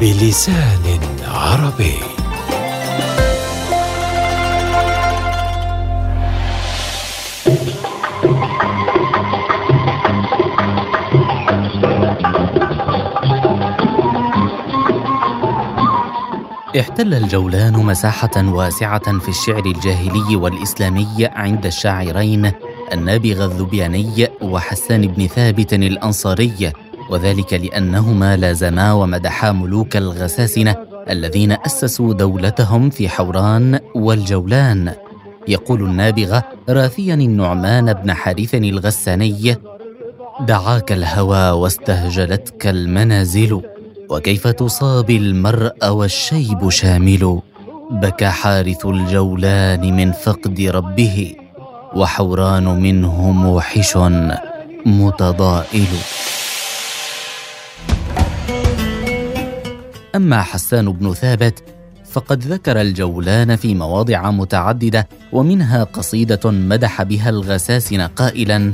بلسان عربي. احتل الجولان مساحة واسعة في الشعر الجاهلي والإسلامي عند الشاعرين النابغة الذبياني وحسان بن ثابت الأنصاري وذلك لأنهما لازما ومدحا ملوك الغساسنة الذين أسسوا دولتهم في حوران والجولان. يقول النابغة راثيا النعمان بن حارث الغساني دعاك الهوى واستهجلتك المنازل وكيف تصاب المرء والشيب شامل؟ بكى حارث الجولان من فقد ربه وحوران منه موحش متضائل. أما حسان بن ثابت فقد ذكر الجولان في مواضع متعددة ومنها قصيدة مدح بها الغساسن قائلا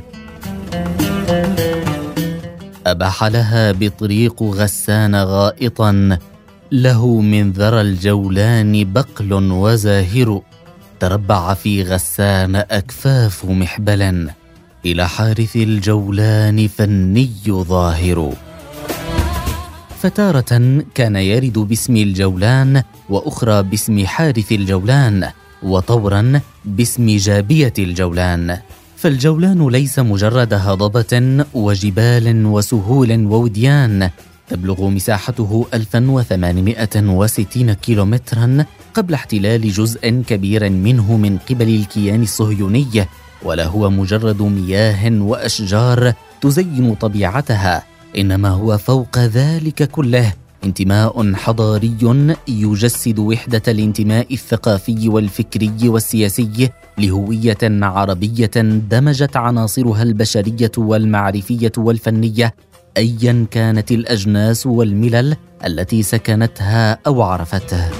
أباح لها بطريق غسان غائطا له من ذرى الجولان بقل وزاهر تربع في غسان أكفاف محبلا إلى حارث الجولان فني ظاهر. فتارة كان يرد باسم الجولان وأخرى باسم حارث الجولان وطورا باسم جابية الجولان. فالجولان ليس مجرد هضبة وجبال وسهول ووديان تبلغ مساحته 1860 كيلومترا قبل احتلال جزء كبير منه من قبل الكيان الصهيوني ولا هو مجرد مياه وأشجار تزين طبيعتها. إنما هو فوق ذلك كله. انتماء حضاري يجسد وحدة الانتماء الثقافي والفكري والسياسي لهوية عربية دمجت عناصرها البشرية والمعرفية والفنية ايا كانت الأجناس والملل التي سكنتها أو عرفتها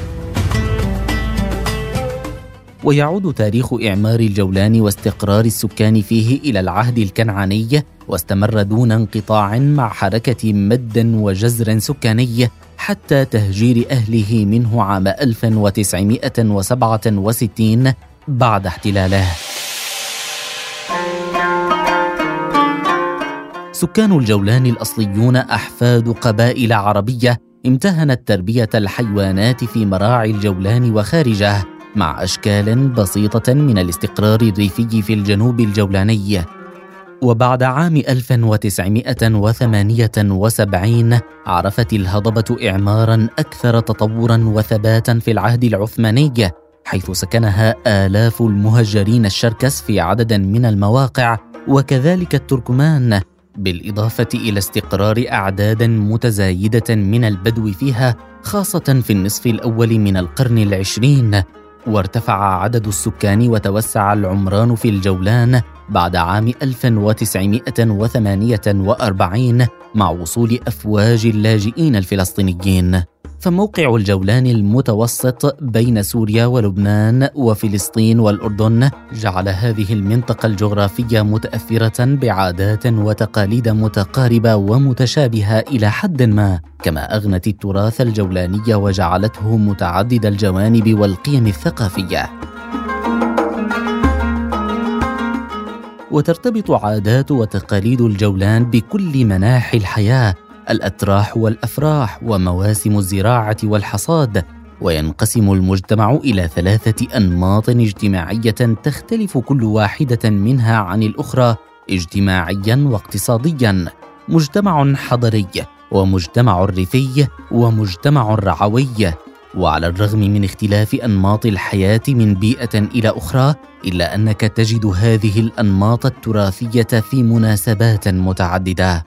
ويعود تاريخ إعمار الجولان واستقرار السكان فيه إلى العهد الكنعاني واستمر دون انقطاع مع حركة مد وجزر سكاني حتى تهجير أهله منه عام 1967 بعد احتلاله. سكان الجولان الأصليون أحفاد قبائل عربية امتهنت تربية الحيوانات في مراعي الجولان وخارجه مع أشكال بسيطة من الاستقرار الريفي في الجنوب الجولاني وبعد عام 1978 عرفت الهضبة إعمارا أكثر تطورا وثباتا في العهد العثماني حيث سكنها آلاف المهجرين الشركس في عدد من المواقع وكذلك التركمان بالإضافة إلى استقرار أعداد متزايدة من البدو فيها خاصة في النصف الأول من القرن العشرين وارتفع عدد السكان وتوسع العمران في الجولان بعد عام 1948 مع وصول أفواج اللاجئين الفلسطينيين. فموقع الجولان المتوسط بين سوريا ولبنان وفلسطين والأردن جعل هذه المنطقة الجغرافية متأثرة بعادات وتقاليد متقاربة ومتشابهة إلى حد ما. كما أغنت التراث الجولاني وجعلته متعدد الجوانب والقيم الثقافية. وترتبط عادات وتقاليد الجولان بكل مناحي الحياة الاتراح والأفراح ومواسم الزراعة والحصاد. وينقسم المجتمع إلى ثلاثة أنماط اجتماعية تختلف كل واحدة منها عن الأخرى اجتماعيا واقتصاديا. مجتمع حضري ومجتمع ريفي ومجتمع رعوي. وعلى الرغم من اختلاف أنماط الحياة من بيئة إلى أخرى إلا أنك تجد هذه الأنماط التراثية في مناسبات متعددة.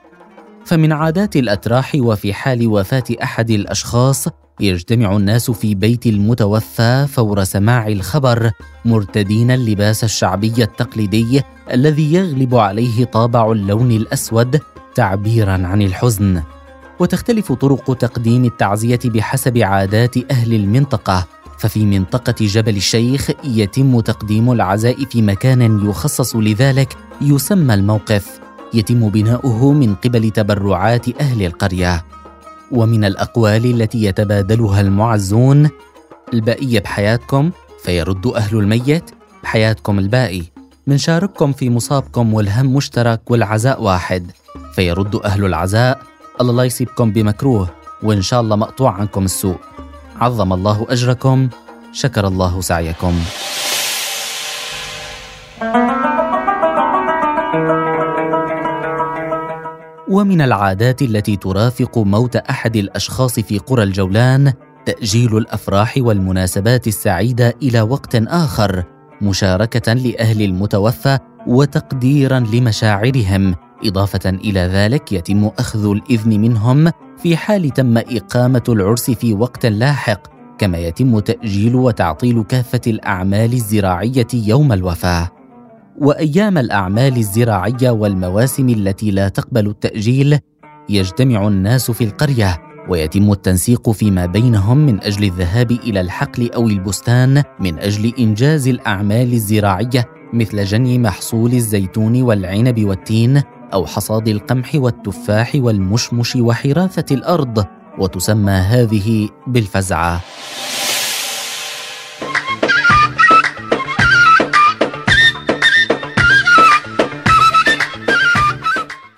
فمن عادات الاتراح وفي حال وفاة أحد الأشخاص يجتمع الناس في بيت المتوفى فور سماع الخبر مرتدين اللباس الشعبي التقليدي الذي يغلب عليه طابع اللون الأسود تعبيرا عن الحزن. وتختلف طرق تقديم التعزية بحسب عادات أهل المنطقة. ففي منطقة جبل الشيخ يتم تقديم العزاء في مكان يخصص لذلك يسمى الموقف. يتم بناؤه من قبل تبرعات أهل القرية. ومن الأقوال التي يتبادلها المعزون البقية بحياتكم فيرد أهل الميت بحياتكم الباقي منشارككم في مصابكم والهم مشترك والعزاء واحد فيرد أهل العزاء الله لا يصيبكم بمكروه وإن شاء الله مقطوع عنكم السوء. عظم الله أجركم شكر الله سعيكم. ومن العادات التي ترافق موت أحد الأشخاص في قرى الجولان تأجيل الأفراح والمناسبات السعيدة إلى وقت آخر مشاركة لأهل المتوفى وتقديرا لمشاعرهم. إضافة إلى ذلك يتم أخذ الإذن منهم في حال تم إقامة العرس في وقت لاحق كما يتم تأجيل وتعطيل كافة الأعمال الزراعية يوم الوفاة. وأيام الأعمال الزراعية والمواسم التي لا تقبل التأجيل يجتمع الناس في القرية ويتم التنسيق فيما بينهم من أجل الذهاب إلى الحقل أو البستان من أجل إنجاز الأعمال الزراعية مثل جني محصول الزيتون والعنب والتين أو حصاد القمح والتفاح والمشمش وحراثه الأرض وتسمى هذه بالفزعة.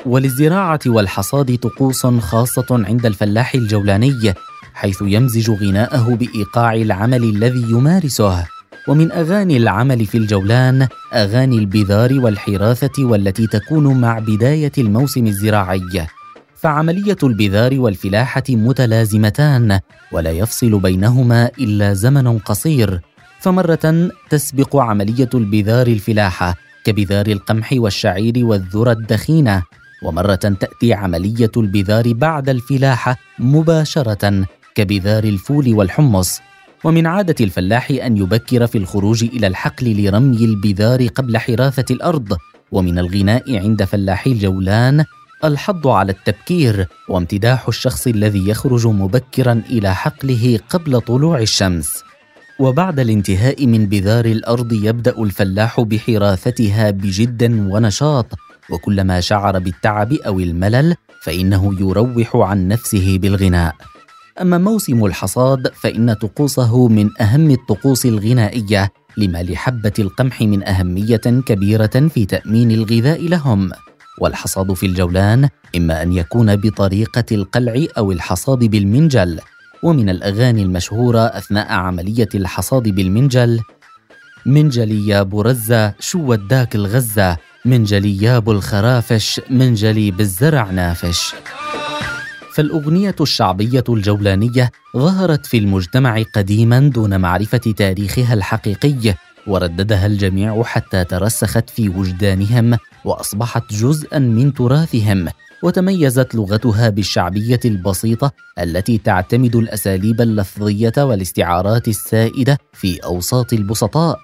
وللزراعة والحصاد طقوس خاصة عند الفلاح الجولاني حيث يمزج غناءه بإيقاع العمل الذي يمارسه. ومن أغاني العمل في الجولان أغاني البذار والحراثة والتي تكون مع بداية الموسم الزراعي. فعملية البذار والفلاحة متلازمتان ولا يفصل بينهما إلا زمن قصير. فمرة تسبق عملية البذار الفلاحة كبذار القمح والشعير والذرة الدخينة. ومرة تأتي عملية البذار بعد الفلاحة مباشرة كبذار الفول والحمص. ومن عادة الفلاح أن يبكر في الخروج إلى الحقل لرمي البذار قبل حراثه الأرض. ومن الغناء عند فلاحي الجولان الحض على التبكير وامتداح الشخص الذي يخرج مبكرا إلى حقله قبل طلوع الشمس. وبعد الانتهاء من بذار الأرض يبدأ الفلاح بحراثتها بجد ونشاط. وكلما شعر بالتعب أو الملل فإنه يروح عن نفسه بالغناء. أما موسم الحصاد فإن طقوسه من أهم الطقوس الغنائية لما لحبة القمح من أهمية كبيرة في تأمين الغذاء لهم. والحصاد في الجولان إما أن يكون بطريقة القلع أو الحصاد بالمنجل. ومن الأغاني المشهورة أثناء عملية الحصاد بالمنجل منجلي يا برزة شو وداك الغزة؟ منجلي يا الخرافش منجلي بالزرع نافش. فالأغنية الشعبية الجولانية ظهرت في المجتمع قديما دون معرفة تاريخها الحقيقي ورددها الجميع حتى ترسخت في وجدانهم وأصبحت جزءا من تراثهم وتميزت لغتها بالشعبية البسيطة التي تعتمد الأساليب اللفظية والاستعارات السائدة في أوساط البسطاء.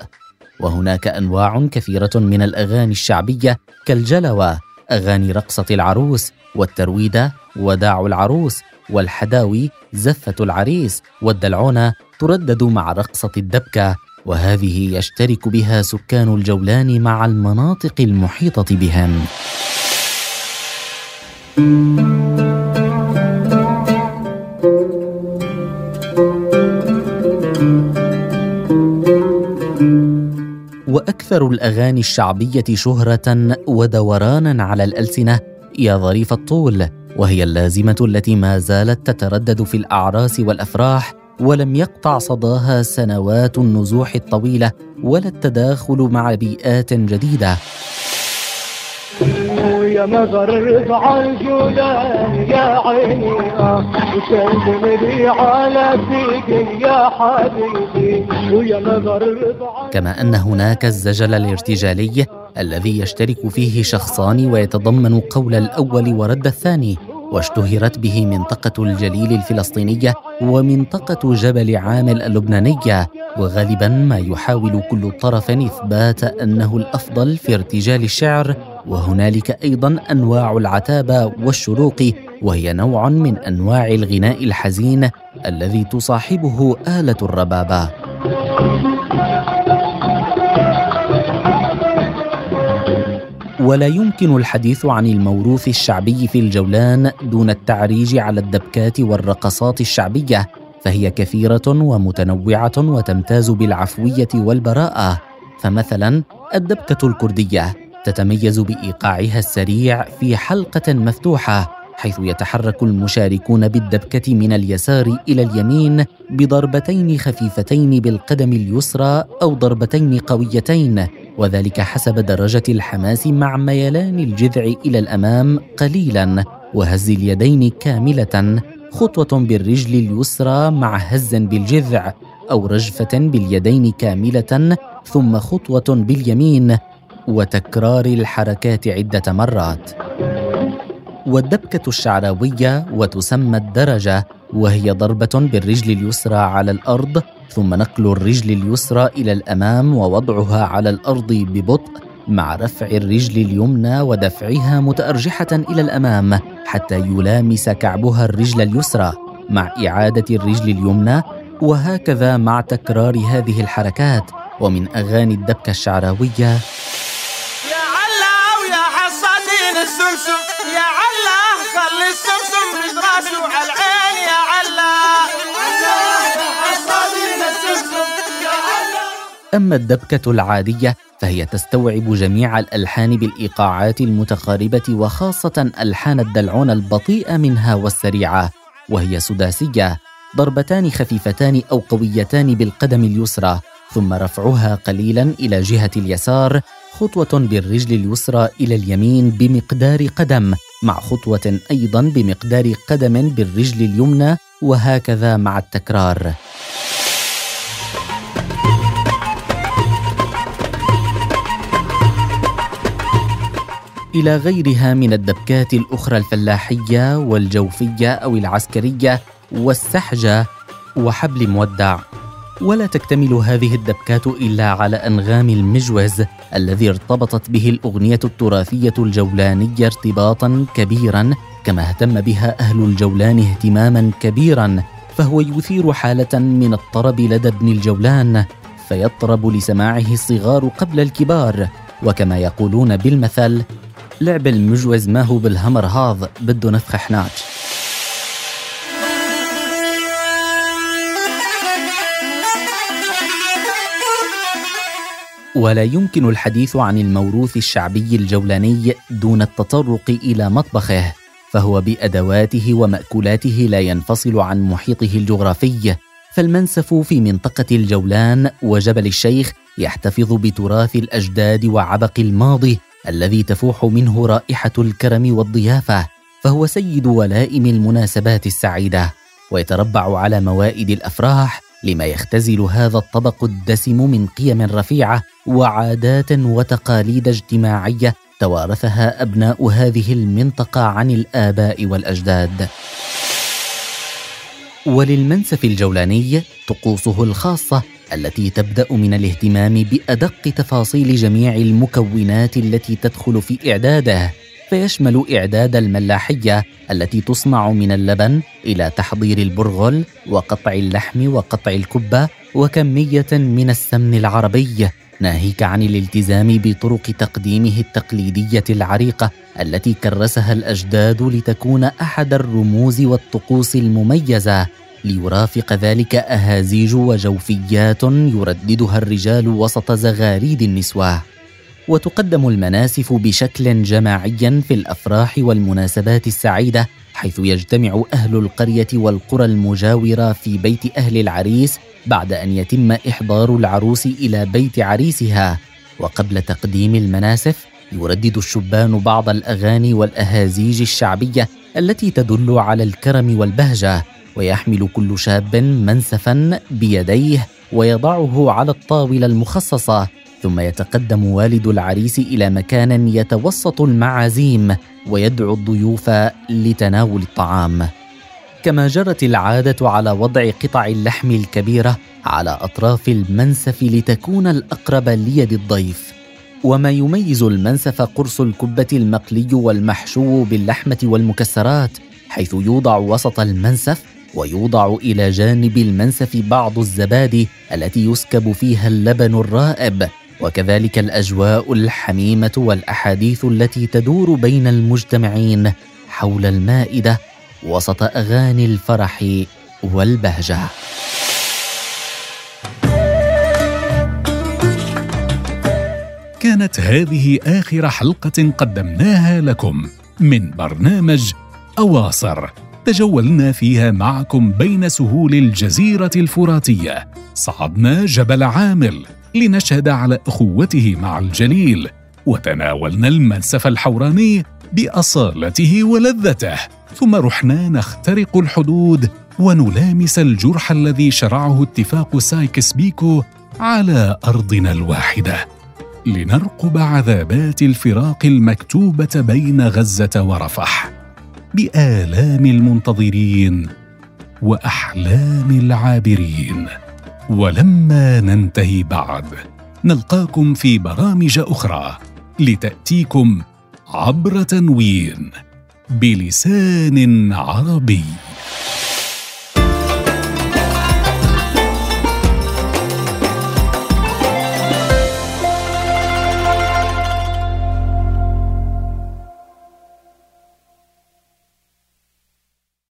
وهناك أنواع كثيرة من الأغاني الشعبية كالجلوة أغاني رقصة العروس والترويده وداع العروس والحداوي زفة العريس والدلعونة تردد مع رقصة الدبكة وهذه يشترك بها سكان الجولان مع المناطق المحيطة بهم. وأكثر الأغاني الشعبية شهرة ودورانا على الألسنة. يا ظريف الطول وهي اللازمة التي ما زالت تتردد في الأعراس والأفراح ولم يقطع صداها سنوات النزوح الطويلة ولا التداخل مع بيئات جديدة. يا مغرب عالجولان يا عيني. وسلم لي على فيك يا حبيبي. ويا مغرب كما أن هناك الزجل الارتجالي الذي يشترك فيه شخصان ويتضمن قول الأول ورد الثاني واشتهرت به منطقة الجليل الفلسطينية ومنطقة جبل عامل اللبنانية وغالبا ما يحاول كل طرف إثبات أنه الأفضل في ارتجال الشعر وهنالك أيضا أنواع العتابة والشروق وهي نوع من أنواع الغناء الحزين الذي تصاحبه آلة الربابة. ولا يمكن الحديث عن الموروث الشعبي في الجولان دون التعريج على الدبكات والرقصات الشعبية فهي كثيرة ومتنوعة وتمتاز بالعفوية والبراءة. فمثلا الدبكة الكردية. تتميز بإيقاعها السريع في حلقة مفتوحة حيث يتحرك المشاركون بالدبكة من اليسار إلى اليمين بضربتين خفيفتين بالقدم اليسرى أو ضربتين قويتين وذلك حسب درجة الحماس مع ميلان الجذع إلى الأمام قليلا وهز اليدين كاملة خطوة بالرجل اليسرى مع هز بالجذع أو رجفة باليدين كاملة ثم خطوة باليمين وتكرار الحركات عدة مرات. والدبكة الشعراوية وتسمى الدرجة وهي ضربة بالرجل اليسرى على الأرض ثم نقل الرجل اليسرى إلى الأمام ووضعها على الأرض ببطء مع رفع الرجل اليمنى ودفعها متأرجحة إلى الأمام حتى يلامس كعبها الرجل اليسرى مع إعادة الرجل اليمنى. وهكذا مع تكرار هذه الحركات. ومن يا علا ويا السمسم. يا علا خلي السمسم بزراسه على العين يا علا أما الدبكة العادية فهي تستوعب جميع الألحان بالإيقاعات المتقاربة وخاصة ألحان الدلعون البطيئه منها والسريعة وهي سداسية. ضربتان خفيفتان أو قويتان بالقدم اليسرى ثم رفعها قليلا إلى جهة اليسار خطوة بالرجل اليسرى إلى اليمين بمقدار قدم مع خطوة أيضا بمقدار قدم بالرجل اليمنى وهكذا مع التكرار. إلى غيرها من الدبكات الأخرى الفلاحية والجوفية أو العسكرية والسحجة وحبل مودع. ولا تكتمل هذه الدبكات إلا على أنغام المجوز الذي ارتبطت به الأغنية التراثية الجولانية ارتباطا كبيرا كما اهتم بها أهل الجولان اهتماما كبيرا فهو يثير حالة من الطرب لدى ابن الجولان فيطرب لسماعه الصغار قبل الكبار وكما يقولون بالمثل لعب المجوز ما هو بالهمر هاض بده نفخ حناج. ولا يمكن الحديث عن الموروث الشعبي الجولاني دون التطرق إلى مطبخه فهو بأدواته ومأكولاته لا ينفصل عن محيطه الجغرافي. فالمنسف في منطقة الجولان وجبل الشيخ يحتفظ بتراث الأجداد وعبق الماضي الذي تفوح منه رائحة الكرم والضيافة فهو سيد ولائم المناسبات السعيدة. ويتربع على موائد الأفراح لما يختزل هذا الطبق الدسم من قيم رفيعة وعادات وتقاليد اجتماعية توارثها أبناء هذه المنطقة عن الآباء والأجداد. وللمنسف الجولاني طقوسه الخاصة التي تبدأ من الاهتمام بأدق تفاصيل جميع المكونات التي تدخل في إعداده. فيشمل إعداد الملاحية التي تصنع من اللبن إلى تحضير البرغل وقطع اللحم وقطع الكبه وكمية من السمن العربي ناهيك عن الالتزام بطرق تقديمه التقليدية العريقة التي كرسها الأجداد لتكون أحد الرموز والطقوس المميزة. ليرافق ذلك أهازيج وجوفيات يرددها الرجال وسط زغاريد النسوة. وتقدم المناسف بشكل جماعي في الأفراح والمناسبات السعيدة حيث يجتمع أهل القرية والقرى المجاورة في بيت أهل العريس بعد أن يتم إحضار العروس إلى بيت عريسها. وقبل تقديم المناسف يردد الشبان بعض الأغاني والأهازيج الشعبية التي تدل على الكرم والبهجة ويحمل كل شاب منسفا بيديه ويضعه على الطاولة المخصصة. ثم يتقدم والد العريس إلى مكان يتوسط المعازيم ويدعو الضيوف لتناول الطعام. كما جرت العادة على وضع قطع اللحم الكبيرة على أطراف المنسف لتكون الأقرب ليد الضيف. وما يميز المنسف قرص الكبة المقلي والمحشو باللحمة والمكسرات حيث يوضع وسط المنسف ويوضع إلى جانب المنسف بعض الزبادي التي يسكب فيها اللبن الرائب. وكذلك الأجواء الحميمة والأحاديث التي تدور بين المجتمعين حول المائدة وسط أغاني الفرح والبهجة. كانت هذه آخر حلقة قدمناها لكم من برنامج أواصر. تجولنا فيها معكم بين سهول الجزيرة الفراتية. صعدنا جبل عامل. لنشهد على أخوته مع الجليل وتناولنا المنسف الحوراني بأصالته ولذته ثم رحنا نخترق الحدود ونلامس الجرح الذي شرعه اتفاق سايكس بيكو على أرضنا الواحدة. لنرقب عذابات الفراق المكتوبة بين غزة ورفح بآلام المنتظرين وأحلام العابرين. ولما ننتهي بعد نلقاكم في برامج أخرى لتأتيكم عبر تنوين بلسان عربي.